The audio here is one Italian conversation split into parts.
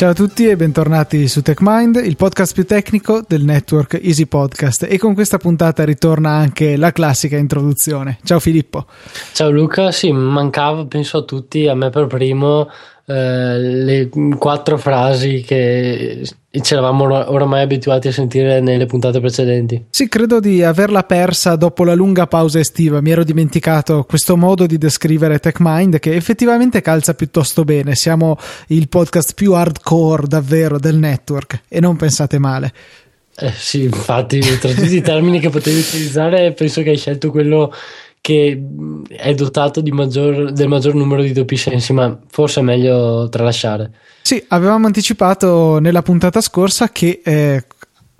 Ciao a tutti e bentornati su TechMind, il podcast più tecnico del network Easy Podcast. E con questa puntata ritorna anche la classica introduzione. Ciao Filippo. Ciao Luca, sì, mancava, penso a tutti, a me per primo, eh, le quattro frasi che ci eravamo oramai abituati a sentire nelle puntate precedenti. Sì, credo di averla persa dopo la lunga pausa estiva. Mi ero dimenticato questo modo di descrivere TechMind che effettivamente calza piuttosto bene. Siamo il podcast più hardcore davvero del network e non pensate male. Eh sì, infatti, tra tutti i termini che potevi utilizzare, penso che hai scelto quello che è dotato maggior, del maggior numero di doppi sensi, ma forse è meglio tralasciare. Sì, avevamo anticipato nella puntata scorsa che eh,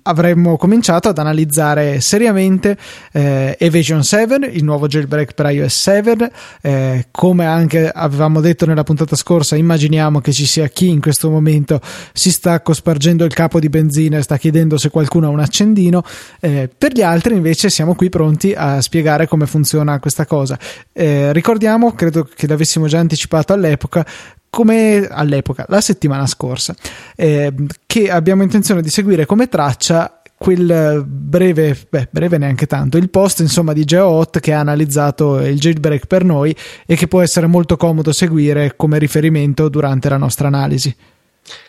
avremmo cominciato ad analizzare seriamente eh, Evasion 7, il nuovo jailbreak per iOS 7. Eh, come anche avevamo detto nella puntata scorsa, immaginiamo che ci sia chi in questo momento si sta cospargendo il capo di benzina e sta chiedendo se qualcuno ha un accendino. Eh, per gli altri, invece, siamo qui pronti a spiegare come funziona questa cosa. Eh, ricordiamo, credo che l'avessimo già anticipato all'epoca, come all'epoca, la settimana scorsa, eh, che abbiamo intenzione di seguire come traccia quel breve, beh, breve neanche tanto, il post insomma di GeoHot che ha analizzato il jailbreak per noi e che può essere molto comodo seguire come riferimento durante la nostra analisi.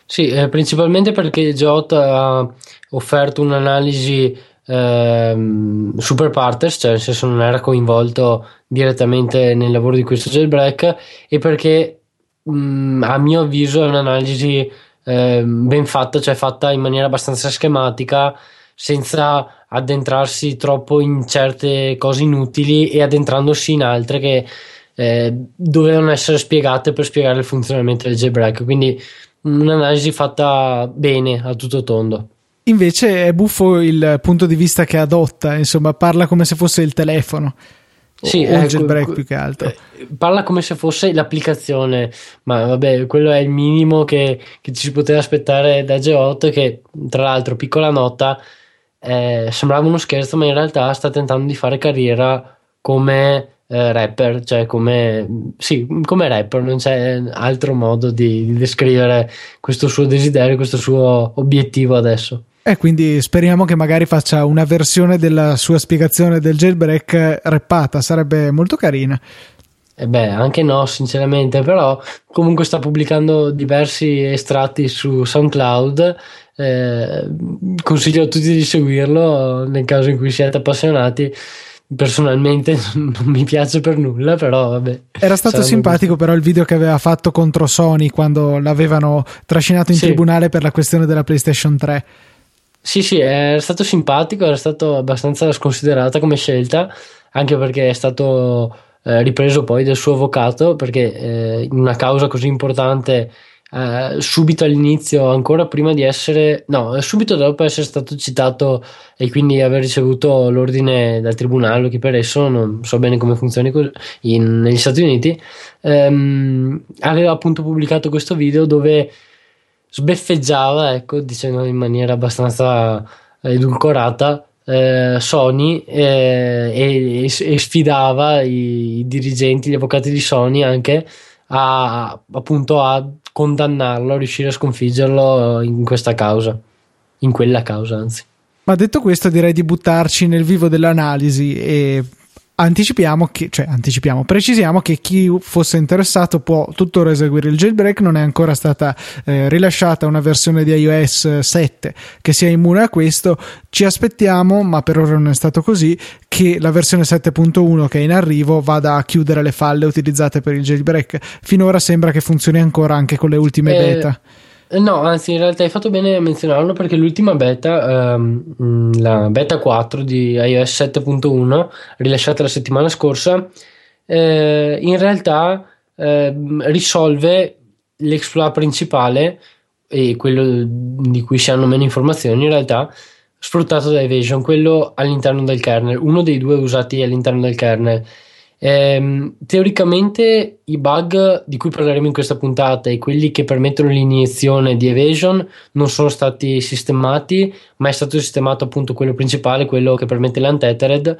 Sì, eh, principalmente perché GeoHot ha offerto un'analisi eh, super partes, cioè nel senso non era coinvolto direttamente nel lavoro di questo jailbreak e perché mm, a mio avviso è un'analisi eh, ben fatta, cioè fatta in maniera abbastanza schematica, senza addentrarsi troppo in certe cose inutili e addentrandosi in altre che eh, dovevano essere spiegate per spiegare il funzionamento del jailbreak. Quindi un'analisi fatta bene a tutto tondo. Invece è buffo il punto di vista che adotta, insomma, parla come se fosse il telefono. Sì, o un jailbreak più che altro. Eh, parla come se fosse l'applicazione, ma vabbè, quello è il minimo che, che ci si poteva aspettare da G8 che tra l'altro, piccola nota, eh, sembrava uno scherzo, ma in realtà sta tentando di fare carriera come eh, rapper, cioè come, sì, come rapper, non c'è altro modo di, di descrivere questo suo desiderio, questo suo obiettivo adesso. E quindi speriamo che magari faccia una versione della sua spiegazione del jailbreak rappata, sarebbe molto carina. E beh, anche no, sinceramente, però comunque sta pubblicando diversi estratti su SoundCloud. Eh, consiglio a tutti di seguirlo nel caso in cui siete appassionati. Personalmente non mi piace per nulla, però vabbè. Era stato simpatico, però, il video che aveva fatto contro Sony quando l'avevano trascinato in sì. tribunale per la questione della PlayStation 3. Sì, sì, è stato simpatico, era stato abbastanza sconsiderata come scelta, anche perché è stato eh, ripreso poi del suo avvocato, perché eh, in una causa così importante, eh, subito all'inizio, ancora prima di essere, no, subito dopo essere stato citato e quindi aver ricevuto l'ordine dal tribunale o chi per esso, non so bene come funzioni negli Stati Uniti, ehm, aveva appunto pubblicato questo video dove sbeffeggiava, ecco, dicendo in maniera abbastanza edulcorata, eh, Sony eh, e, e, sfidava i, i, dirigenti, gli avvocati di Sony anche a, appunto a condannarlo, a riuscire a sconfiggerlo in questa causa, in quella causa anzi. Ma detto questo direi di buttarci nel vivo dell'analisi e anticipiamo che, cioè anticipiamo, precisiamo che chi fosse interessato può tuttora eseguire il jailbreak, non è ancora stata eh, rilasciata una versione di iOS 7 che sia immune a questo, ci aspettiamo, ma per ora non è stato così, che la versione 7.1 che è in arrivo vada a chiudere le falle utilizzate per il jailbreak. Finora sembra che funzioni ancora anche con le ultime eh, beta. No, anzi, in realtà hai fatto bene a menzionarlo perché l'ultima beta, ehm, la beta 4 di iOS 7.1, rilasciata la settimana scorsa, eh, in realtà eh, risolve l'exploit principale e quello di cui si hanno meno informazioni in realtà sfruttato da Evasion, quello all'interno del kernel, uno dei due usati all'interno del kernel. Ehm, teoricamente i bug di cui parleremo in questa puntata e quelli che permettono l'iniezione di evasion non sono stati sistemati, ma è stato sistemato appunto quello principale, quello che permette l'untethered.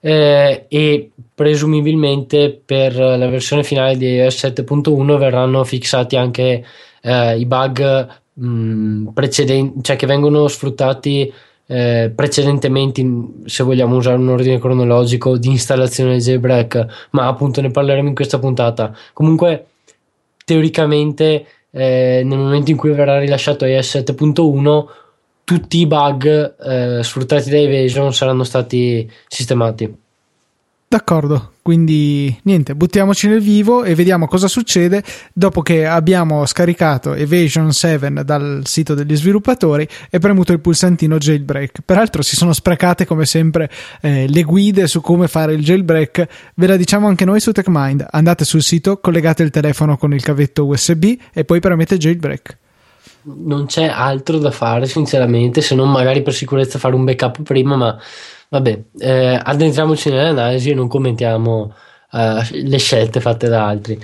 eh, e presumibilmente per la versione finale di iOS 7.1 verranno fissati anche eh, i bug mh, precedenti, cioè che vengono sfruttati eh, precedentemente, se vogliamo usare un ordine cronologico, di installazione del jailbreak, ma appunto ne parleremo in questa puntata. Comunque, teoricamente, eh, nel momento in cui verrà rilasciato iOS 7.1, tutti i bug eh, sfruttati da Evasion saranno stati sistemati. D'accordo, quindi niente, buttiamoci nel vivo e vediamo cosa succede dopo che abbiamo scaricato Evasion 7 dal sito degli sviluppatori e premuto il pulsantino jailbreak. Peraltro si sono sprecate come sempre eh, le guide su come fare il jailbreak, ve la diciamo anche noi su TechMind. Andate sul sito, collegate il telefono con il cavetto USB e poi premete jailbreak non c'è altro da fare sinceramente se non magari per sicurezza fare un backup prima ma Vabbè, eh, addentriamoci nell'analisi e non commentiamo eh, le scelte fatte da altri.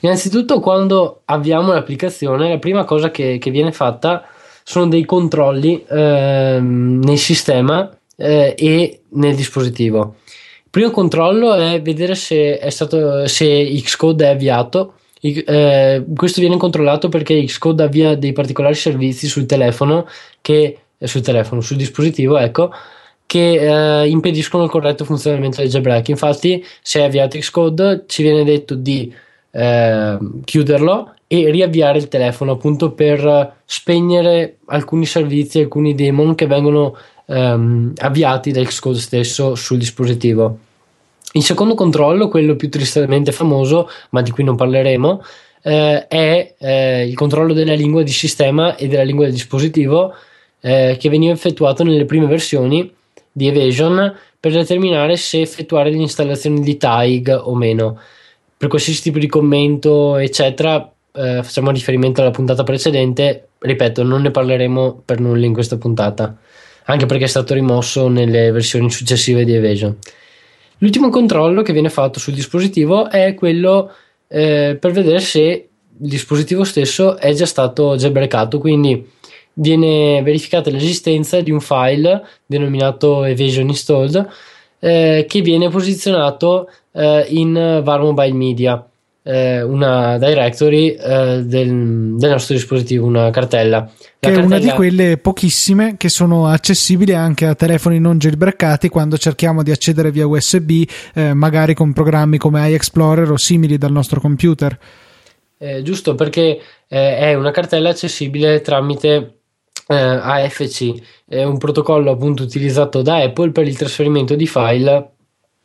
Innanzitutto, quando avviamo l'applicazione, la prima cosa che, che viene fatta sono dei controlli eh, nel sistema eh, e nel dispositivo. Il primo controllo è vedere se, è stato, se Xcode è avviato. Eh, questo viene controllato perché Xcode avvia dei particolari servizi sul telefono che sul telefono, sul dispositivo, ecco, che eh, impediscono il corretto funzionamento del jailbreak. Infatti, se avviato Xcode, ci viene detto di eh, chiuderlo e riavviare il telefono appunto per spegnere alcuni servizi, alcuni daemon che vengono ehm, avviati da Xcode stesso sul dispositivo. Il secondo controllo, quello più tristemente famoso, ma di cui non parleremo, eh, è eh, il controllo della lingua di sistema e della lingua del dispositivo eh, che veniva effettuato nelle prime versioni di Evasion per determinare se effettuare l'installazione di TAIG o meno. Per qualsiasi tipo di commento, eccetera, eh, facciamo riferimento alla puntata precedente. Ripeto, non ne parleremo per nulla in questa puntata, anche perché è stato rimosso nelle versioni successive di Evasion. L'ultimo controllo che viene fatto sul dispositivo è quello eh, per vedere se il dispositivo stesso è già stato jailbreakato, quindi viene verificata l'esistenza di un file denominato Evasion Installed eh, che viene posizionato eh, in VAR Mobile Media, eh, una directory eh, del, del, nostro dispositivo, una cartella. La che cartella... è una di quelle pochissime che sono accessibili anche a telefoni non jailbreakati quando cerchiamo di accedere via USB, eh, magari con programmi come iExplorer o simili dal nostro computer. Eh, giusto perché è una cartella accessibile tramite eh, AFC, è un protocollo appunto utilizzato da Apple per il trasferimento di file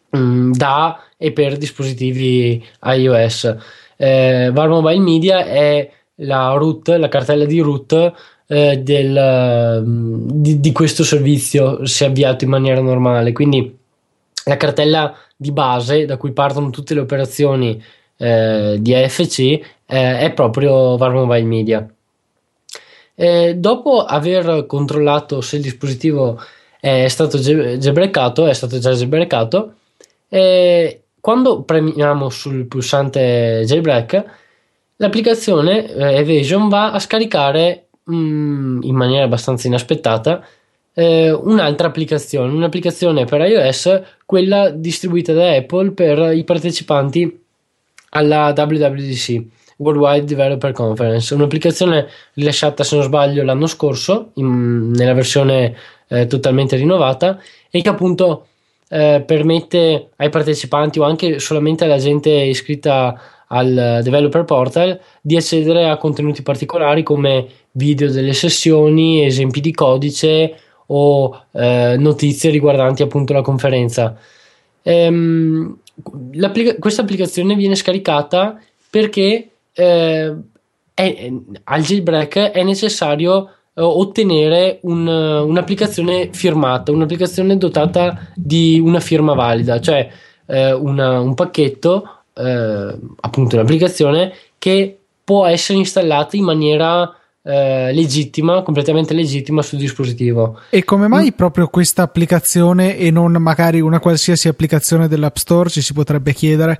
mh, mm, da e per dispositivi iOS. Eh, Var Mobile Media è la root, la cartella di root eh, del, mm, di, di, questo servizio se avviato in maniera normale. Quindi la cartella di base da cui partono tutte le operazioni eh, di AFC eh, è proprio Var Mobile Media. Eh, dopo aver controllato se il dispositivo è stato jailbreakato, è stato già jailbreakato, eh, quando premiamo sul pulsante jailbreak, l'applicazione eh, Evasion va a scaricare mh, mm, in maniera abbastanza inaspettata eh, un'altra applicazione, un'applicazione per iOS, quella distribuita da Apple per i partecipanti alla WWDC. Worldwide Developer Conference, un'applicazione rilasciata se non sbaglio l'anno scorso in, nella versione eh, totalmente rinnovata e che appunto eh, permette ai partecipanti o anche solamente alla gente iscritta al developer portal di accedere a contenuti particolari come video delle sessioni, esempi di codice o eh, notizie riguardanti appunto la conferenza. Ehm, questa applicazione viene scaricata perché eh, è, al jailbreak è necessario eh, ottenere un, un'applicazione firmata, un'applicazione dotata di una firma valida, cioè eh, una, un pacchetto, eh, appunto un'applicazione che può essere installata in maniera eh, legittima, completamente legittima sul dispositivo. E come mai mm. proprio questa applicazione e non magari una qualsiasi applicazione dell'App Store ci si potrebbe chiedere?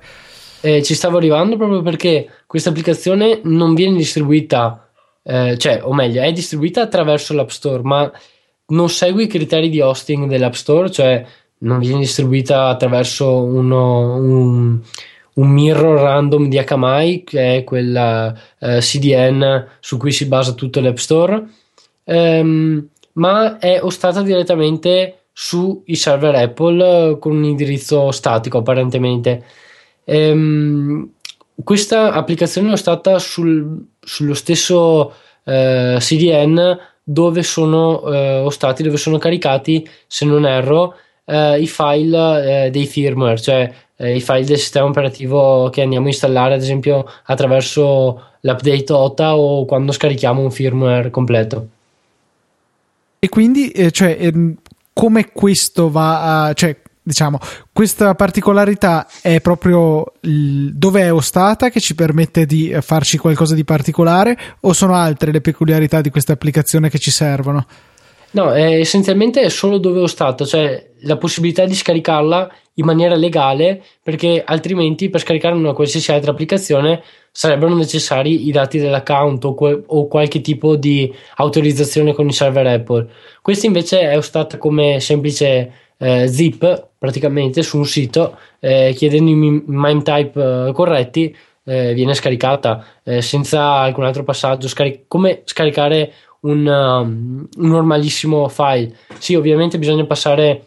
Eh, ci stavo arrivando proprio perché questa applicazione non viene distribuita, eh, cioè, o meglio, è distribuita attraverso l'App Store, ma non segue i criteri di hosting dell'App Store, cioè non viene distribuita attraverso uno, un, un, mirror random di Akamai, che è quella eh, CDN su cui si basa tutto l'App Store, ehm, ma è ostata direttamente sui server Apple con un indirizzo statico apparentemente. Ehm, questa applicazione è stata sul, sullo stesso eh, CDN dove sono eh, ostati, dove sono caricati, se non erro, eh, i file eh, dei firmware, cioè eh, i file del sistema operativo che andiamo a installare, ad esempio attraverso l'update OTA o quando scarichiamo un firmware completo. E quindi, eh, cioè, ehm, come questo va a. Cioè, diciamo, questa particolarità è proprio dove è ostata che ci permette di farci qualcosa di particolare o sono altre le peculiarità di questa applicazione che ci servono? No, è, essenzialmente è solo dove ho stato, cioè la possibilità di scaricarla in maniera legale, perché altrimenti per scaricare una qualsiasi altra applicazione sarebbero necessari i dati dell'account o, que- o qualche tipo di autorizzazione con i server Apple. Questa invece è stata come semplice eh, zip praticamente su un sito, eh, chiedendo i MIME type eh, corretti, eh, viene scaricata eh, senza alcun altro passaggio, scaric- come scaricare un, um, un normalissimo file. Sì, ovviamente bisogna passare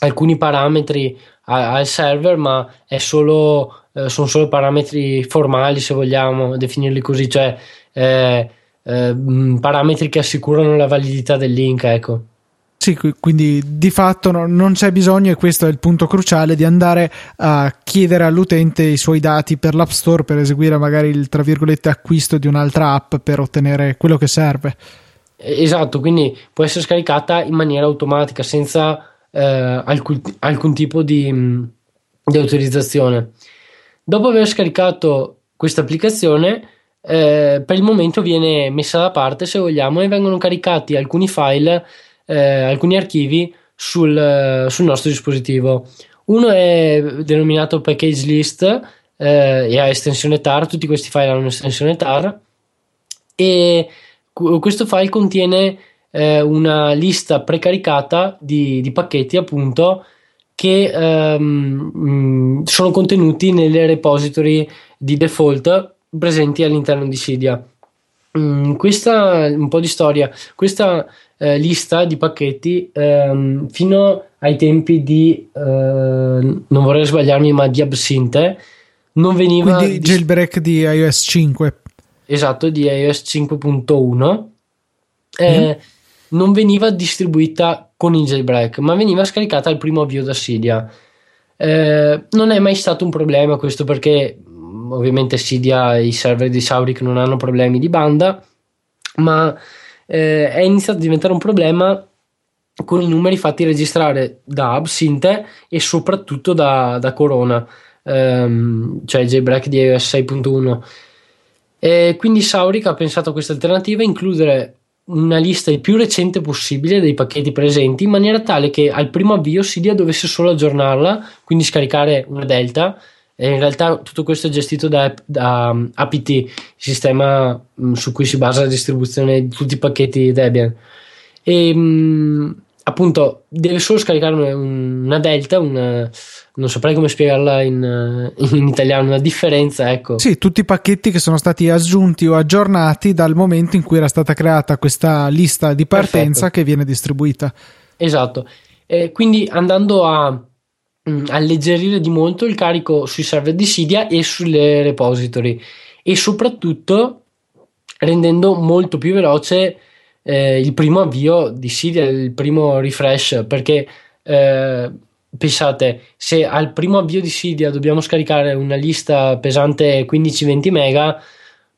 alcuni parametri a- al server, ma solo, eh, sono solo parametri formali, se vogliamo definirli così, cioè eh, parametri che assicurano la validità del link, ecco. Sì, quindi di fatto no, non c'è bisogno, e questo è il punto cruciale, di andare a chiedere all'utente i suoi dati per l'App Store per eseguire magari il tra virgolette acquisto di un'altra app per ottenere quello che serve. Esatto, quindi può essere scaricata in maniera automatica senza eh, alcun, alcun, tipo di, di, autorizzazione. Dopo aver scaricato questa applicazione, eh, per il momento viene messa da parte se vogliamo e vengono caricati alcuni file, eh, alcuni archivi sul, sul, nostro dispositivo. Uno è denominato package list eh, e ha estensione tar, tutti questi file hanno un'estensione tar e questo file contiene eh, una lista precaricata di, di pacchetti appunto che ehm, sono contenuti nelle repository di default presenti all'interno di Cydia. Mm, questa un po' di storia. Questa eh, lista di pacchetti ehm, fino ai tempi di eh, non vorrei sbagliarmi, ma di Absinthe non veniva quindi jailbreak di iOS 5 esatto di iOS 5.1 eh, mm. non veniva distribuita con il jailbreak ma veniva scaricata al primo avvio da Cydia eh, non è mai stato un problema questo perché ovviamente Cydia e i server di Sauric non hanno problemi di banda ma eh, è iniziato a diventare un problema con i numeri fatti registrare da Absinthe e soprattutto da, da Corona ehm, cioè il jailbreak di iOS 6.1 e quindi Sauric ha pensato a questa alternativa, includere una lista il più recente possibile dei pacchetti presenti in maniera tale che al primo avvio Cydia dovesse solo aggiornarla, quindi scaricare una delta. E in realtà tutto questo è gestito da, da um, APT, il sistema um, su cui si basa la distribuzione di tutti i pacchetti Debian. E um, appunto deve solo scaricare una, delta, una, non saprei come spiegarla in, in, italiano, una differenza, ecco. Sì, tutti i pacchetti che sono stati aggiunti o aggiornati dal momento in cui era stata creata questa lista di partenza Perfetto. che viene distribuita. Esatto. E quindi andando a alleggerire di molto il carico sui server di Cydia e sulle repository e soprattutto rendendo molto più veloce eh, il primo avvio di Cydia, il primo refresh, perché eh, pensate, se al primo avvio di Cydia dobbiamo scaricare una lista pesante 15-20 mega,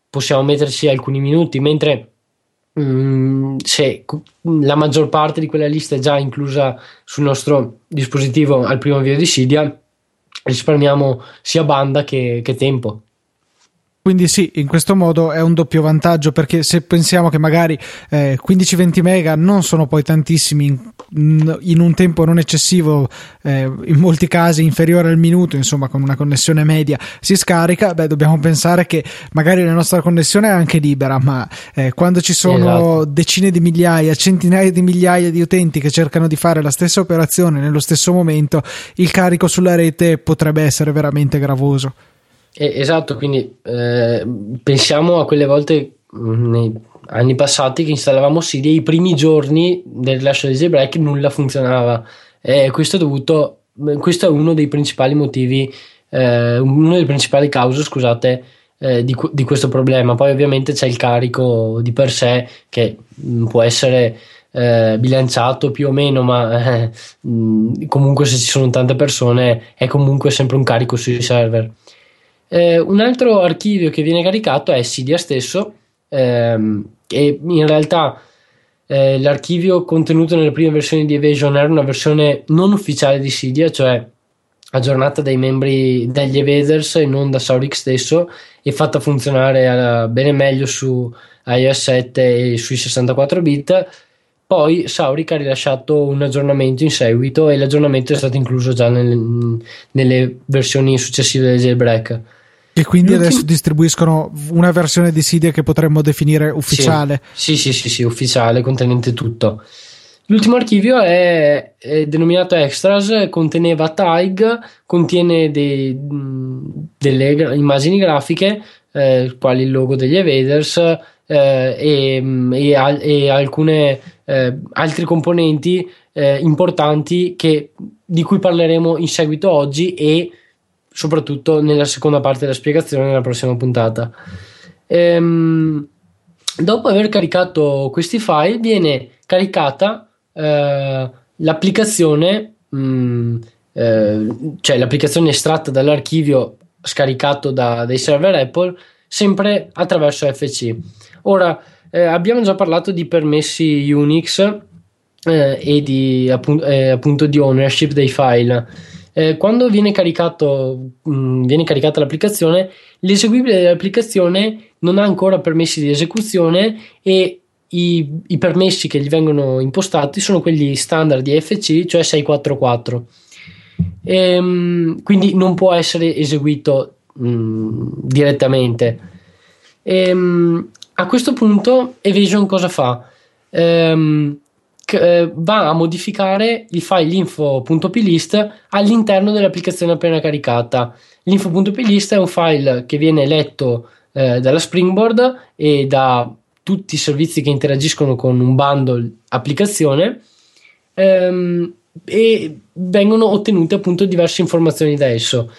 possiamo metterci alcuni minuti, mentre mm, se la maggior parte di quella lista è già inclusa sul nostro dispositivo al primo avvio di Cydia, risparmiamo sia banda che, che tempo. Quindi sì, in questo modo è un doppio vantaggio perché se pensiamo che magari eh, 15-20 mega non sono poi tantissimi in, in un tempo non eccessivo, eh, in molti casi inferiore al minuto, insomma con una connessione media si scarica, beh dobbiamo pensare che magari la nostra connessione è anche libera, ma eh, quando ci sono esatto. decine di migliaia, centinaia di migliaia di utenti che cercano di fare la stessa operazione nello stesso momento, il carico sulla rete potrebbe essere veramente gravoso. Esatto, quindi eh, pensiamo a quelle volte mm, nei anni passati che installavamo Siri i primi giorni del rilascio di jailbreak nulla funzionava. E questo è dovuto questo è uno dei principali motivi eh, una delle principali cause scusate eh, di, di, questo problema. Poi ovviamente c'è il carico di per sé che mh, mm, può essere eh, bilanciato più o meno ma eh, mh, mm, comunque se ci sono tante persone è comunque sempre un carico sui server eh, un altro archivio che viene caricato è Cydia stesso, ehm, e in realtà eh, l'archivio contenuto nelle prime versioni di Evasion era una versione non ufficiale di Cydia, cioè aggiornata dai membri degli Evaders e non da Saurik stesso e fatta funzionare uh, bene meglio su iOS 7 e sui 64 bit. Poi Saurik ha rilasciato un aggiornamento in seguito e l'aggiornamento è stato incluso già nelle, nelle versioni successive del jailbreak. E quindi adesso distribuiscono una versione di Cydia che potremmo definire ufficiale. Sì, sì, sì, sì, sì ufficiale, contenente tutto. L'ultimo archivio è, è, denominato Extras, conteneva tag, contiene dei, delle immagini grafiche, eh, quali il logo degli Evaders eh, e, e, e alcune eh, altri componenti eh, importanti che, di cui parleremo in seguito oggi e soprattutto nella seconda parte della spiegazione nella prossima puntata. Ehm, dopo aver caricato questi file viene caricata eh, l'applicazione, mh, mm, eh, cioè l'applicazione estratta dall'archivio scaricato da, dai server Apple, sempre attraverso FC. Ora, eh, abbiamo già parlato di permessi Unix eh, e di, appunto, eh, appunto di ownership dei file. Eh, quando viene, caricato, mh, mm, viene caricata l'applicazione, l'eseguibile dell'applicazione non ha ancora permessi di esecuzione e i, i, permessi che gli vengono impostati sono quelli standard di FC, cioè 644. Ehm, quindi non può essere eseguito mh, mm, direttamente. Ehm, a questo punto Evasion cosa fa? Ehm, eh, va a modificare il file info.plist all'interno dell'applicazione appena caricata. L'info.plist è un file che viene letto eh, dalla Springboard e da tutti i servizi che interagiscono con un bundle applicazione ehm, e vengono ottenute appunto diverse informazioni da esso.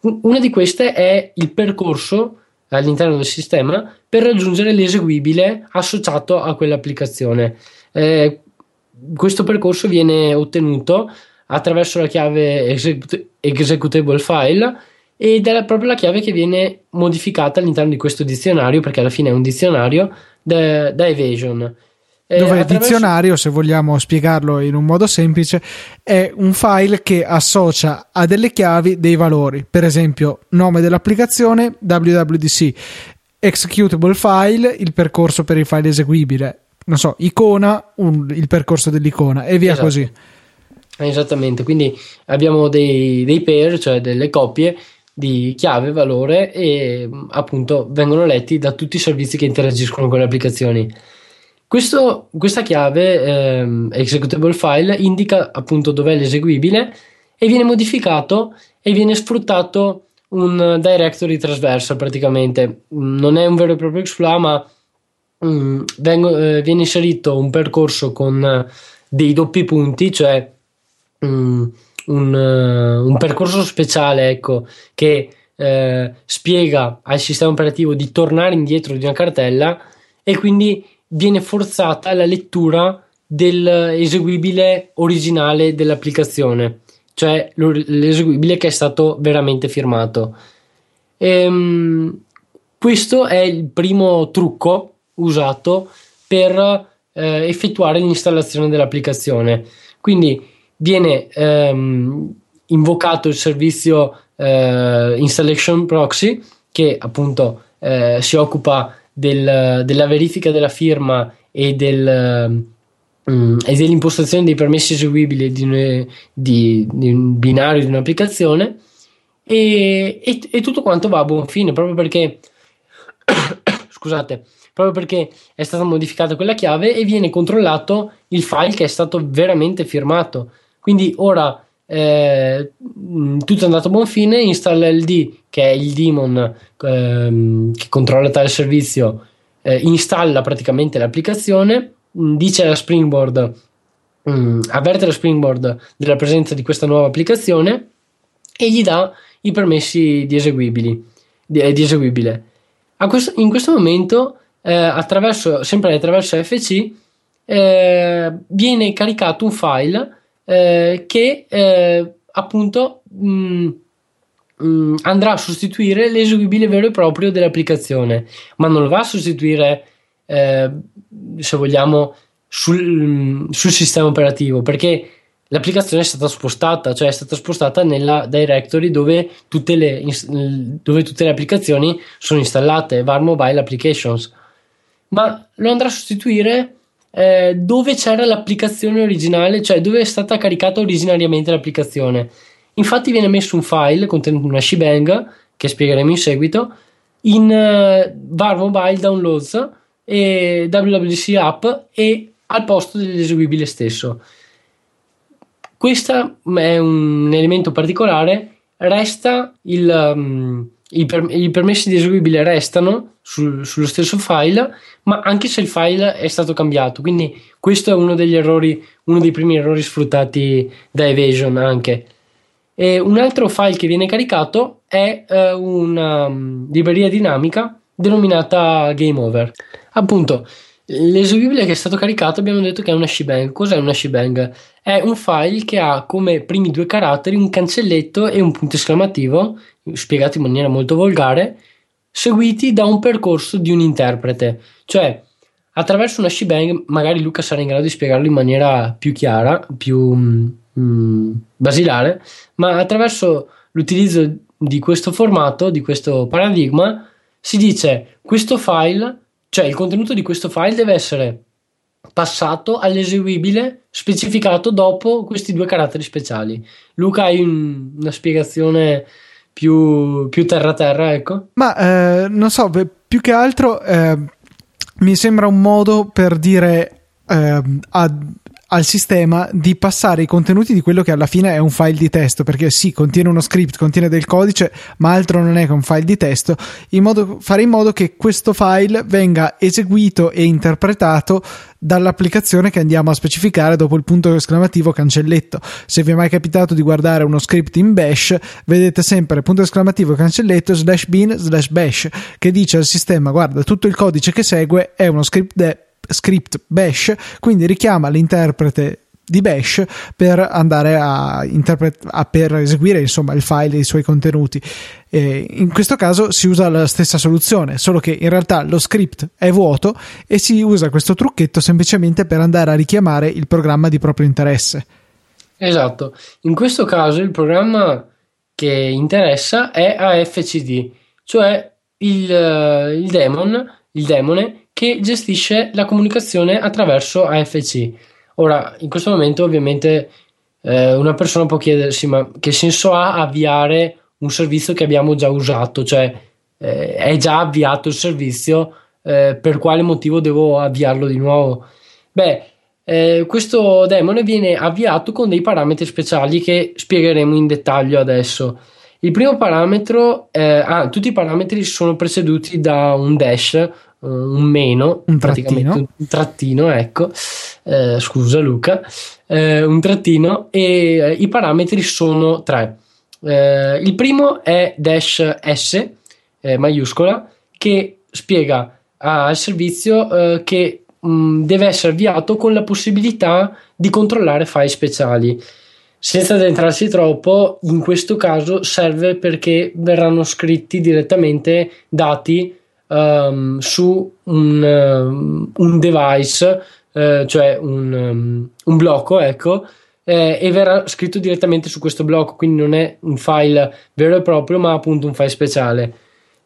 Una di queste è il percorso all'interno del sistema per raggiungere l'eseguibile associato a quell'applicazione. Eh, questo percorso viene ottenuto attraverso la chiave execut- executable file ed è proprio la chiave che viene modificata all'interno di questo dizionario perché alla fine è un dizionario da, da Evasion. Dove il dizionario, se vogliamo spiegarlo in un modo semplice, è un file che associa a delle chiavi dei valori, per esempio nome dell'applicazione, WWDC, executable file, il percorso per il file eseguibile, non so, icona, un, il percorso dell'icona e via esatto. così. Esattamente, quindi abbiamo dei, dei pair, cioè delle coppie di chiave, valore e appunto vengono letti da tutti i servizi che interagiscono con le applicazioni. Questo, questa chiave ehm, executable file indica appunto dov'è l'eseguibile e viene modificato e viene sfruttato un directory trasversal praticamente. Non è un vero e proprio exploit, ma mm, vengo, eh, viene inserito un percorso con eh, dei doppi punti, cioè mm, un, uh, un, percorso speciale ecco, che eh, spiega al sistema operativo di tornare indietro di una cartella e quindi viene forzata la lettura dell'eseguibile originale dell'applicazione, cioè l'eseguibile che è stato veramente firmato. Ehm, questo è il primo trucco usato per eh, effettuare l'installazione dell'applicazione. Quindi viene ehm, invocato il servizio eh, installation proxy che appunto eh, si occupa del, della verifica della firma e, del, um, e dell'impostazione dei permessi eseguibili di, di, di un binario di un'applicazione e, e, e, tutto quanto va a buon fine proprio perché scusate proprio perché è stata modificata quella chiave e viene controllato il file che è stato veramente firmato quindi ora eh, tutto è andato a buon fine installa il D che è il daemon ehm, che controlla tale servizio eh, installa praticamente l'applicazione dice alla Springboard mh, mm, avverte la Springboard della presenza di questa nuova applicazione e gli dà i permessi di, eseguibili, di, di eseguibile. Questo, in questo momento, eh, attraverso, sempre attraverso FC, eh, viene caricato un file eh, che eh, appunto mh, mm, mh, mm, andrà a sostituire l'eseguibile vero e proprio dell'applicazione, ma non lo va a sostituire, eh, se vogliamo, sul, sul sistema operativo, perché l'applicazione è stata spostata, cioè è stata spostata nella directory dove tutte le, dove tutte le applicazioni sono installate, VAR Mobile Applications, ma lo andrà a sostituire eh, dove c'era l'applicazione originale, cioè dove è stata caricata originariamente l'applicazione. Infatti viene messo un file contenente una shebang, che spiegheremo in seguito, in uh, VAR Mobile Downloads e WWDC App e al posto dell'eseguibile stesso. Questo è un elemento particolare, resta il, um, i, per, i, permessi di eseguibile restano sul, sullo stesso file, ma anche se il file è stato cambiato. Quindi questo è uno degli errori, uno dei primi errori sfruttati da Evasion anche. E un altro file che viene caricato è uh, una um, libreria dinamica denominata Game Over. Appunto, L'eseguibile che è stato caricato abbiamo detto che è una shebang. Cos'è una shebang? È un file che ha come primi due caratteri un cancelletto e un punto esclamativo, spiegati in maniera molto volgare, seguiti da un percorso di un interprete. Cioè, attraverso una shebang, magari Luca sarà in grado di spiegarlo in maniera più chiara, più mm, basilare, ma attraverso l'utilizzo di questo formato, di questo paradigma, si dice questo file cioè il contenuto di questo file deve essere passato all'eseguibile specificato dopo questi due caratteri speciali. Luca, hai un, una spiegazione più, più terra-terra, ecco? Ma eh, non so, più che altro eh, mi sembra un modo per dire eh, a al sistema di passare i contenuti di quello che alla fine è un file di testo, perché sì, contiene uno script, contiene del codice, ma altro non è che un file di testo, in modo, fare in modo che questo file venga eseguito e interpretato dall'applicazione che andiamo a specificare dopo il punto esclamativo cancelletto. Se vi è mai capitato di guardare uno script in bash, vedete sempre punto esclamativo cancelletto slash bin slash bash che dice al sistema guarda tutto il codice che segue è uno script de script bash, quindi richiama l'interprete di bash per andare a, interpret- a per eseguire insomma il file e i suoi contenuti. E in questo caso si usa la stessa soluzione, solo che in realtà lo script è vuoto e si usa questo trucchetto semplicemente per andare a richiamare il programma di proprio interesse. Esatto, in questo caso il programma che interessa è AFCD, cioè il, il daemon, il demone che gestisce la comunicazione attraverso AFC. Ora, in questo momento ovviamente eh, una persona può chiedersi ma che senso ha avviare un servizio che abbiamo già usato, cioè eh, è già avviato il servizio, eh, per quale motivo devo avviarlo di nuovo? Beh, eh, questo demone viene avviato con dei parametri speciali che spiegheremo in dettaglio adesso. Il primo parametro, eh, ah, tutti i parametri sono preceduti da un dash un meno, un trattino, un, un trattino ecco, eh, scusa Luca, eh, un trattino e eh, i parametri sono tre. Eh, il primo è dash S eh, maiuscola che spiega al servizio che mh, mm, deve essere avviato con la possibilità di controllare file speciali. Senza addentrarsi troppo, in questo caso serve perché verranno scritti direttamente dati um, su un, um, un device, uh, cioè un, um, un, blocco, ecco, eh, e verrà scritto direttamente su questo blocco, quindi non è un file vero e proprio, ma appunto un file speciale.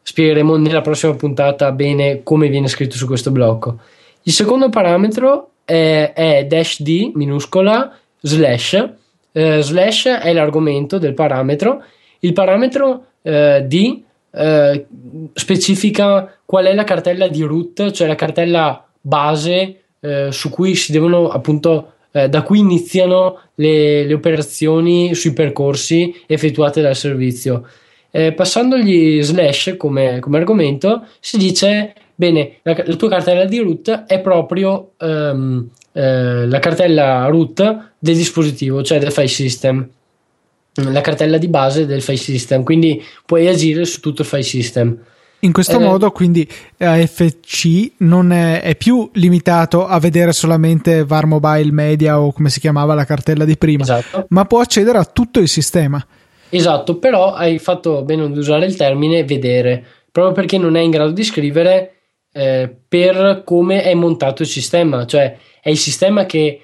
spiegheremo nella prossima puntata bene come viene scritto su questo blocco. Il secondo parametro è, è dash d minuscola slash. Eh, slash è l'argomento del parametro. Il parametro eh, d eh, specifica qual è la cartella di root, cioè la cartella base eh, su cui si devono appunto eh, da cui iniziano le, le, operazioni sui percorsi effettuate dal servizio. Eh, passandogli slash come, come, argomento, si dice: Bene, la, la, tua cartella di root è proprio um, eh, la cartella root del dispositivo, cioè del file system la cartella di base del file system, quindi puoi agire su tutto il file system. In questo eh, modo, quindi AFC non è, è, più limitato a vedere solamente VAR Mobile Media o come si chiamava la cartella di prima, esatto. ma può accedere a tutto il sistema. Esatto, però hai fatto bene ad usare il termine vedere, proprio perché non è in grado di scrivere eh, per come è montato il sistema, cioè è il sistema che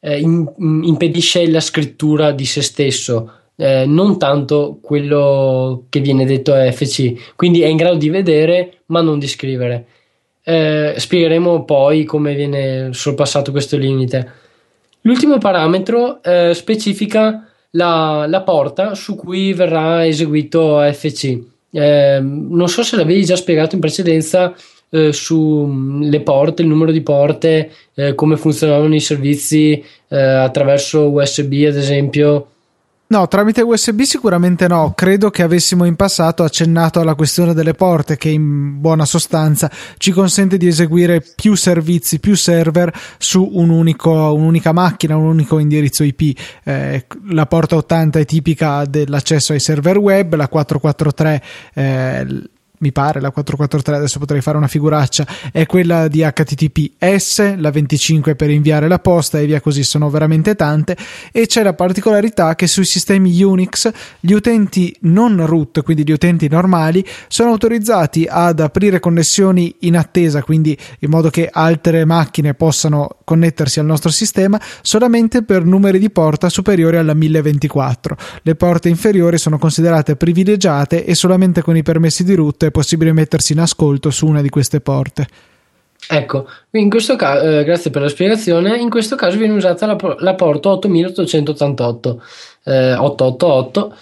eh, in, impedisce la scrittura di se stesso eh, non tanto quello che viene detto a FC, quindi è in grado di vedere ma non di scrivere. Eh, spiegheremo poi come viene sorpassato questo limite. L'ultimo parametro eh, specifica la, la, porta su cui verrà eseguito FC. Eh, non so se l'avevi già spiegato in precedenza eh, sulle porte, il numero di porte, eh, come funzionavano i servizi attraverso USB, ad esempio. No, tramite USB sicuramente no. Credo che avessimo in passato accennato alla questione delle porte, che in buona sostanza ci consente di eseguire più servizi, più server su un unico, un'unica macchina, un unico indirizzo IP. Eh, la porta 80 è tipica dell'accesso ai server web, la 443 eh, mi pare la 443 adesso potrei fare una figuraccia è quella di HTTPS la 25 per inviare la posta e via così sono veramente tante. E c'è la particolarità che sui sistemi Unix gli utenti non root quindi gli utenti normali sono autorizzati ad aprire connessioni in attesa quindi in modo che altre macchine possano connettersi al nostro sistema solamente per numeri di porta superiori alla 1024 le porte inferiori sono considerate privilegiate e solamente con i permessi di root possibile mettersi in ascolto su una di queste porte. Ecco, in questo caso, eh, grazie per la spiegazione, in questo caso viene usata la, la porta 8888, eh, 888,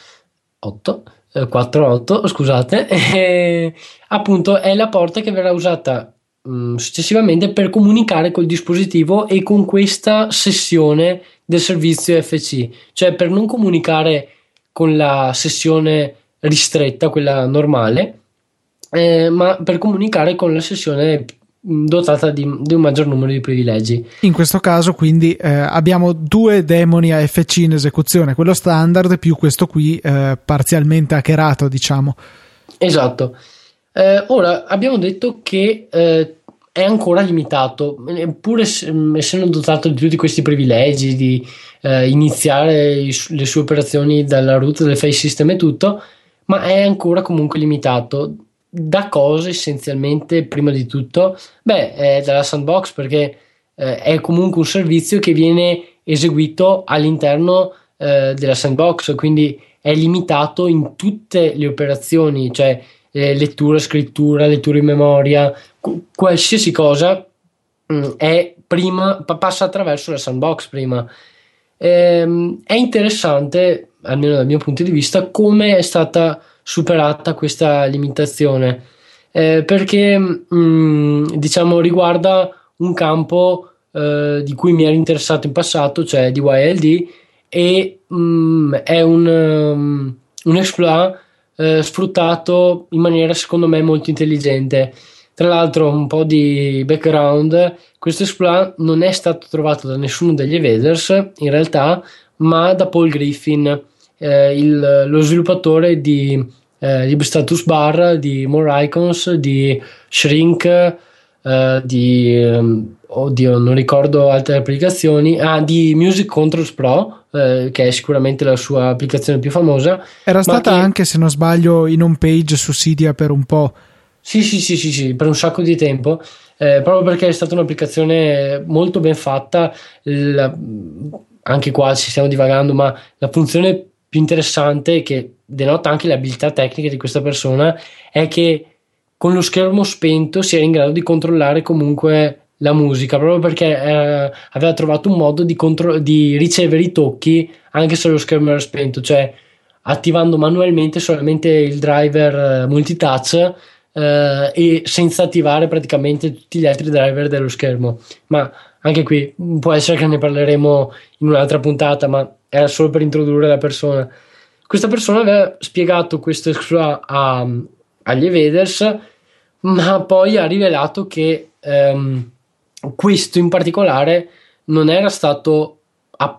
8, eh, 48, scusate, e, appunto è la porta che verrà usata mh, mm, successivamente per comunicare col dispositivo e con questa sessione del servizio FC, cioè per non comunicare con la sessione ristretta, quella normale, eh, ma per comunicare con la sessione dotata di, di, un maggior numero di privilegi. In questo caso, quindi, eh, abbiamo due demoni AFC in esecuzione, quello standard più questo qui eh, parzialmente hackerato, diciamo. Esatto. Eh, ora abbiamo detto che eh, è ancora limitato, pur essendo dotato di tutti questi privilegi di eh, iniziare i, le sue operazioni dalla root del file system e tutto, ma è ancora comunque limitato da cosa essenzialmente prima di tutto? Beh, è dalla sandbox perché eh, è comunque un servizio che viene eseguito all'interno eh, della sandbox, quindi è limitato in tutte le operazioni, cioè eh, lettura, scrittura, lettura in memoria, qu- qualsiasi cosa mh, mm, è prima, passa attraverso la sandbox prima. Ehm, è interessante, almeno dal mio punto di vista, come è stata superata questa limitazione. Eh, perché mh, mm, diciamo riguarda un campo eh, di cui mi ero interessato in passato cioè DYLD e mh, mm, è un, um, un exploit eh, sfruttato in maniera secondo me molto intelligente. Tra l'altro un po' di background questo exploit non è stato trovato da nessuno degli evaders in realtà ma da Paul Griffin eh, il, lo sviluppatore di, eh, di Status Bar, di More Icons, di Shrink, eh, di um, oddio, non ricordo altre applicazioni, ah, di Music Controls Pro, eh, che è sicuramente la sua applicazione più famosa. Era stata che... anche, se non sbaglio, in home page su Cydia per un po'. Sì, sì, sì, sì, sì per un sacco di tempo. Eh, proprio perché è stata un'applicazione molto ben fatta. La, anche qua ci stiamo divagando, ma la funzione più interessante che denota anche le abilità tecniche di questa persona è che con lo schermo spento si era in grado di controllare comunque la musica proprio perché eh, aveva trovato un modo di, contro- di, ricevere i tocchi anche se lo schermo era spento, cioè attivando manualmente solamente il driver eh, multitouch eh, e senza attivare praticamente tutti gli altri driver dello schermo. Ma anche qui può essere che ne parleremo in un'altra puntata, ma era solo per introdurre la persona. Questa persona aveva spiegato questo exploit a, agli evaders, ma poi ha rivelato che ehm, questo in particolare non era stato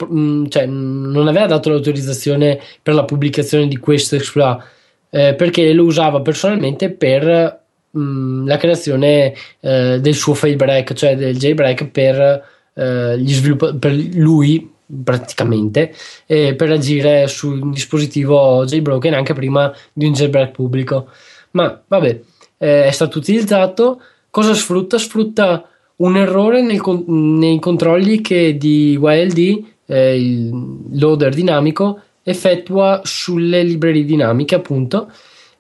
mm, cioè non aveva dato l'autorizzazione per la pubblicazione di questo exploit eh, perché lo usava personalmente per mh, mm, la creazione eh, del suo failbreak cioè del jailbreak per, eh, per lui praticamente eh, per agire su un dispositivo jailbroken anche prima di un jailbreak pubblico ma vabbè eh, è stato utilizzato cosa sfrutta? sfrutta un errore nel, nei controlli che di YLD, eh, il loader dinamico, effettua sulle librerie dinamiche, appunto.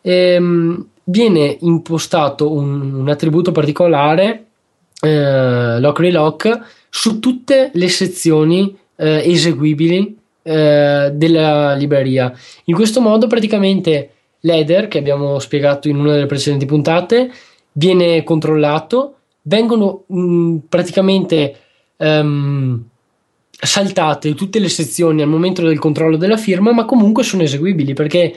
Ehm, viene impostato un, un attributo particolare, eh, lock relock, su tutte le sezioni eh, eseguibili eh, della libreria. In questo modo, praticamente, l'header che abbiamo spiegato in una delle precedenti puntate viene controllato vengono mh, mm, praticamente um, saltate tutte le sezioni al momento del controllo della firma, ma comunque sono eseguibili perché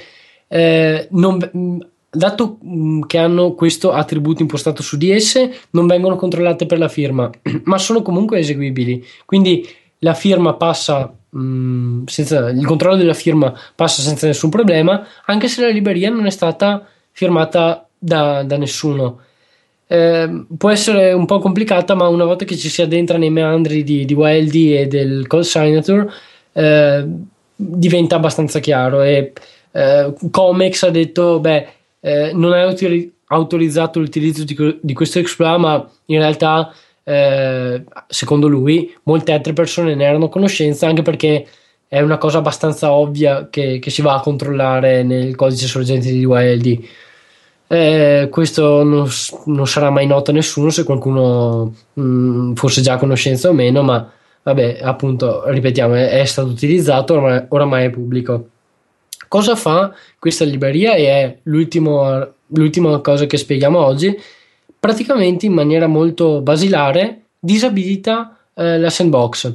eh, non, mm, dato mm, che hanno questo attributo impostato su di esse, non vengono controllate per la firma, ma sono comunque eseguibili. Quindi la firma passa mh, senza il controllo della firma passa senza nessun problema, anche se la libreria non è stata firmata da, da nessuno. Eh, può essere un po' complicata, ma una volta che ci si addentra nei meandri di, di YLD e del call signature, eh, diventa abbastanza chiaro. E eh, Comex ha detto: Beh, eh, non è autori- autorizzato l'utilizzo di, di, questo exploit, ma in realtà, eh, secondo lui, molte altre persone ne erano a conoscenza, anche perché è una cosa abbastanza ovvia che, che si va a controllare nel codice sorgente di YLD. Eh, questo non, non, sarà mai noto a nessuno se qualcuno mh, mm, fosse già a conoscenza o meno, ma vabbè, appunto, ripetiamo, è, è stato utilizzato, oramai, oramai, è pubblico. Cosa fa questa libreria? E è l'ultima cosa che spieghiamo oggi. Praticamente in maniera molto basilare disabilita eh, la sandbox,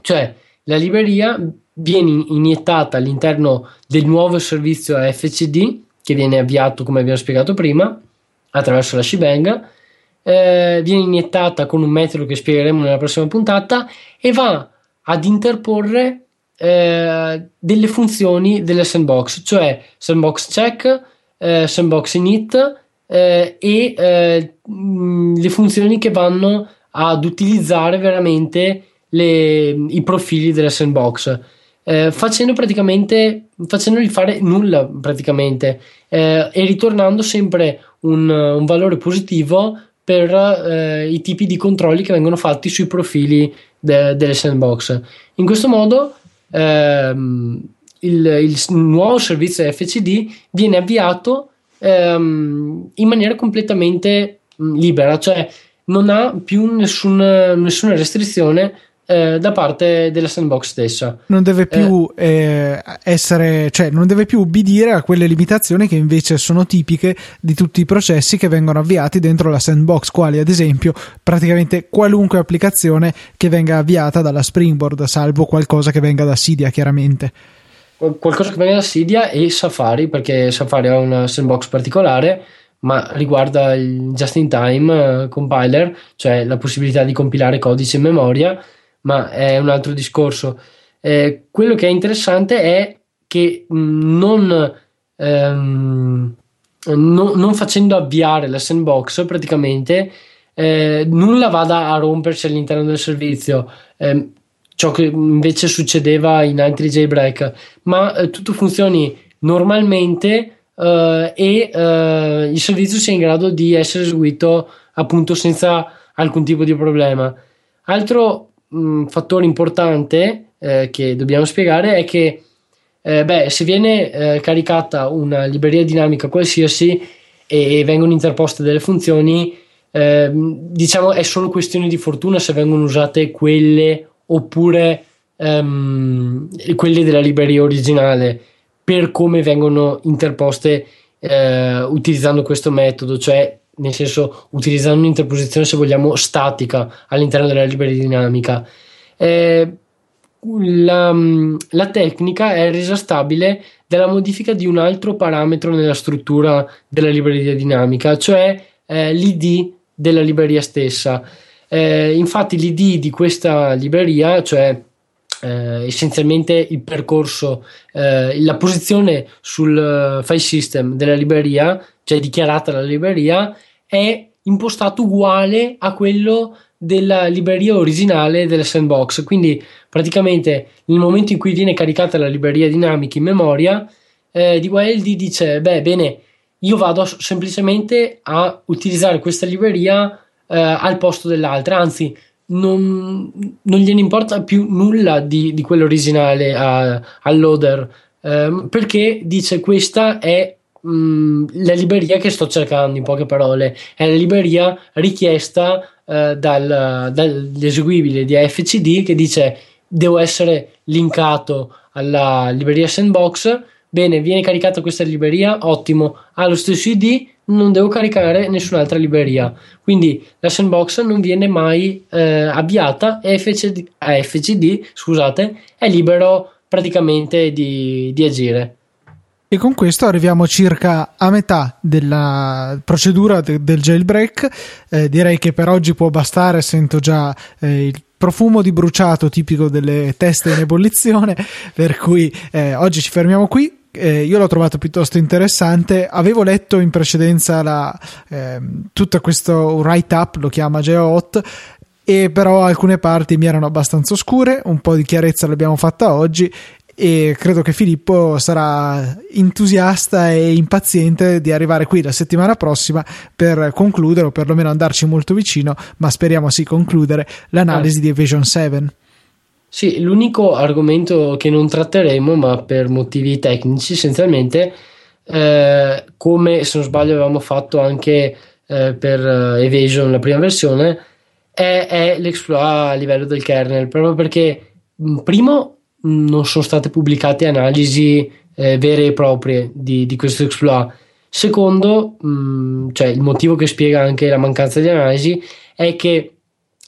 cioè la libreria viene iniettata all'interno del nuovo servizio FCD che viene avviato, come abbiamo spiegato prima, attraverso la shebang, eh, viene iniettata con un metodo che spiegheremo nella prossima puntata e va ad interporre eh, delle funzioni della sandbox, cioè sandbox check, eh, sandbox init eh, e eh, le funzioni che vanno ad utilizzare veramente le, i profili della sandbox eh, facendo praticamente facendogli fare nulla praticamente eh, e ritornando sempre un, un valore positivo per eh, i tipi di controlli che vengono fatti sui profili de, delle sandbox. In questo modo ehm, il, il, nuovo servizio FCD viene avviato ehm, in maniera completamente mm, libera, cioè non ha più nessun, nessuna restrizione eh, da parte della sandbox stessa. Non deve più eh, eh, essere, cioè non deve più ubbidire a quelle limitazioni che invece sono tipiche di tutti i processi che vengono avviati dentro la sandbox, quali ad esempio praticamente qualunque applicazione che venga avviata dalla Springboard, salvo qualcosa che venga da Cydia chiaramente qualcosa che venga da Cydia e Safari perché Safari ha una sandbox particolare ma riguarda il just in time uh, compiler cioè la possibilità di compilare codice in memoria ma è un altro discorso. Eh, quello che è interessante è che mm, non, ehm, no, non facendo avviare la sandbox praticamente eh, nulla vada a rompersi all'interno del servizio. Eh, ciò che invece succedeva in altri jailbreak, ma eh, tutto funzioni normalmente Uh, e uh, il servizio sia in grado di essere eseguito appunto senza alcun tipo di problema. Altro un fattore importante eh, che dobbiamo spiegare è che eh, beh, se viene eh, caricata una libreria dinamica qualsiasi e vengono interposte delle funzioni, eh, diciamo è solo questione di fortuna se vengono usate quelle oppure um, quelle della libreria originale per come vengono interposte eh, utilizzando questo metodo, cioè nel senso utilizzando un'interposizione se vogliamo statica all'interno della libreria dinamica. Eh, la, la, tecnica è resa stabile dalla modifica di un altro parametro nella struttura della libreria dinamica, cioè eh, l'id della libreria stessa. Eh, infatti l'id di questa libreria, cioè eh, essenzialmente il percorso, eh, la posizione sul eh, file system della libreria, cioè dichiarata la libreria, è impostato uguale a quello della libreria originale della sandbox. Quindi praticamente nel momento in cui viene caricata la libreria dinamica in memoria, eh, DYLD dice: Beh, bene, io vado semplicemente a utilizzare questa libreria eh, al posto dell'altra, anzi non, non gliene importa più nulla di, di quello originale a, al loader ehm, perché dice questa è mh, mm, la libreria che sto cercando in poche parole. È la libreria richiesta eh, dal, dall'eseguibile di AFCD che dice devo essere linkato alla libreria sandbox. Bene viene caricata questa libreria ottimo. Ha lo stesso id non devo caricare nessun'altra libreria. Quindi la sandbox non viene mai eh, avviata e FCD, FCD scusate, è libero praticamente di, di agire. E con questo arriviamo circa a metà della procedura de- del jailbreak. Eh, direi che per oggi può bastare, sento già eh, il profumo di bruciato tipico delle teste in ebollizione, per cui eh, oggi ci fermiamo qui eh, io l'ho trovato piuttosto interessante. Avevo letto in precedenza la, eh, tutto questo write-up, lo chiama GeoHot, e però alcune parti mi erano abbastanza oscure. Un po' di chiarezza l'abbiamo fatta oggi. E credo che Filippo sarà entusiasta e impaziente di arrivare qui la settimana prossima per concludere, o perlomeno andarci molto vicino, ma speriamo sì concludere l'analisi ah. di Evasion 7. Sì, l'unico argomento che non tratteremo, ma per motivi tecnici essenzialmente, eh, come se non sbaglio avevamo fatto anche eh, per eh, Evasion la prima versione, è, è l'exploit a livello del kernel, proprio perché mh, primo non sono state pubblicate analisi eh, vere e proprie di, di questo exploit. Secondo, mh, cioè il motivo che spiega anche la mancanza di analisi è che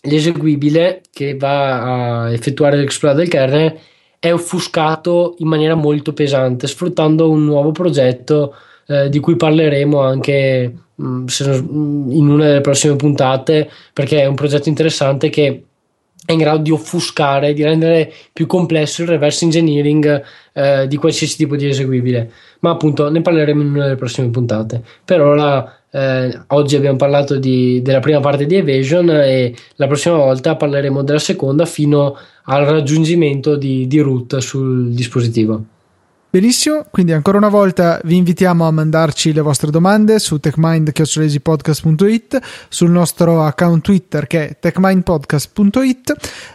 l'eseguibile che va a effettuare l'exploit del kernel è offuscato in maniera molto pesante, sfruttando un nuovo progetto eh, di cui parleremo anche mh, mm, non, in una delle prossime puntate, perché è un progetto interessante che è in grado di offuscare, di rendere più complesso il reverse engineering eh, di qualsiasi tipo di eseguibile. Ma appunto ne parleremo in una delle prossime puntate. Per ora eh, oggi abbiamo parlato di, della prima parte di Evasion e la prossima volta parleremo della seconda fino al raggiungimento di, di root sul dispositivo. Benissimo, quindi ancora una volta vi invitiamo a mandarci le vostre domande su techmind.it, sul nostro account Twitter che è techmindpodcast.it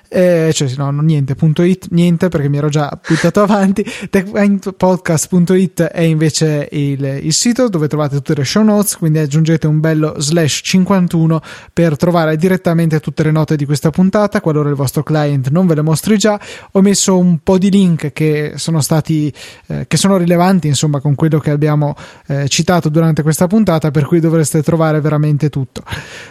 eh, cioè no, no niente, .it, niente perché mi ero già buttato avanti. Techpodcast.it è invece il, il, sito dove trovate tutte le show notes quindi aggiungete un bello slash 51 per trovare direttamente tutte le note di questa puntata qualora il vostro client non ve le mostri già. Ho messo un po' di link che sono stati eh, che sono rilevanti insomma con quello che abbiamo eh, citato durante questa puntata per cui dovreste trovare veramente tutto.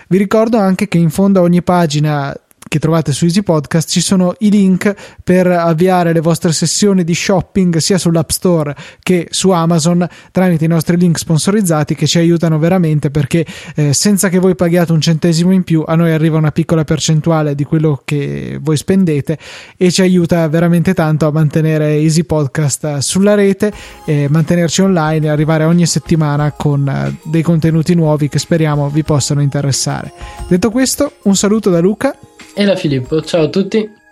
Vi ricordo anche che in fondo a ogni pagina che trovate su Easy Podcast ci sono i link per avviare le vostre sessioni di shopping sia sull'App Store che su Amazon tramite i nostri link sponsorizzati che ci aiutano veramente perché eh, senza che voi paghiate un centesimo in più a noi arriva una piccola percentuale di quello che voi spendete e ci aiuta veramente tanto a mantenere Easy Podcast sulla rete, eh, mantenerci online e arrivare ogni settimana con eh, dei contenuti nuovi che speriamo vi possano interessare. Detto questo, un saluto da Luca e da Filippo. Ciao a tutti.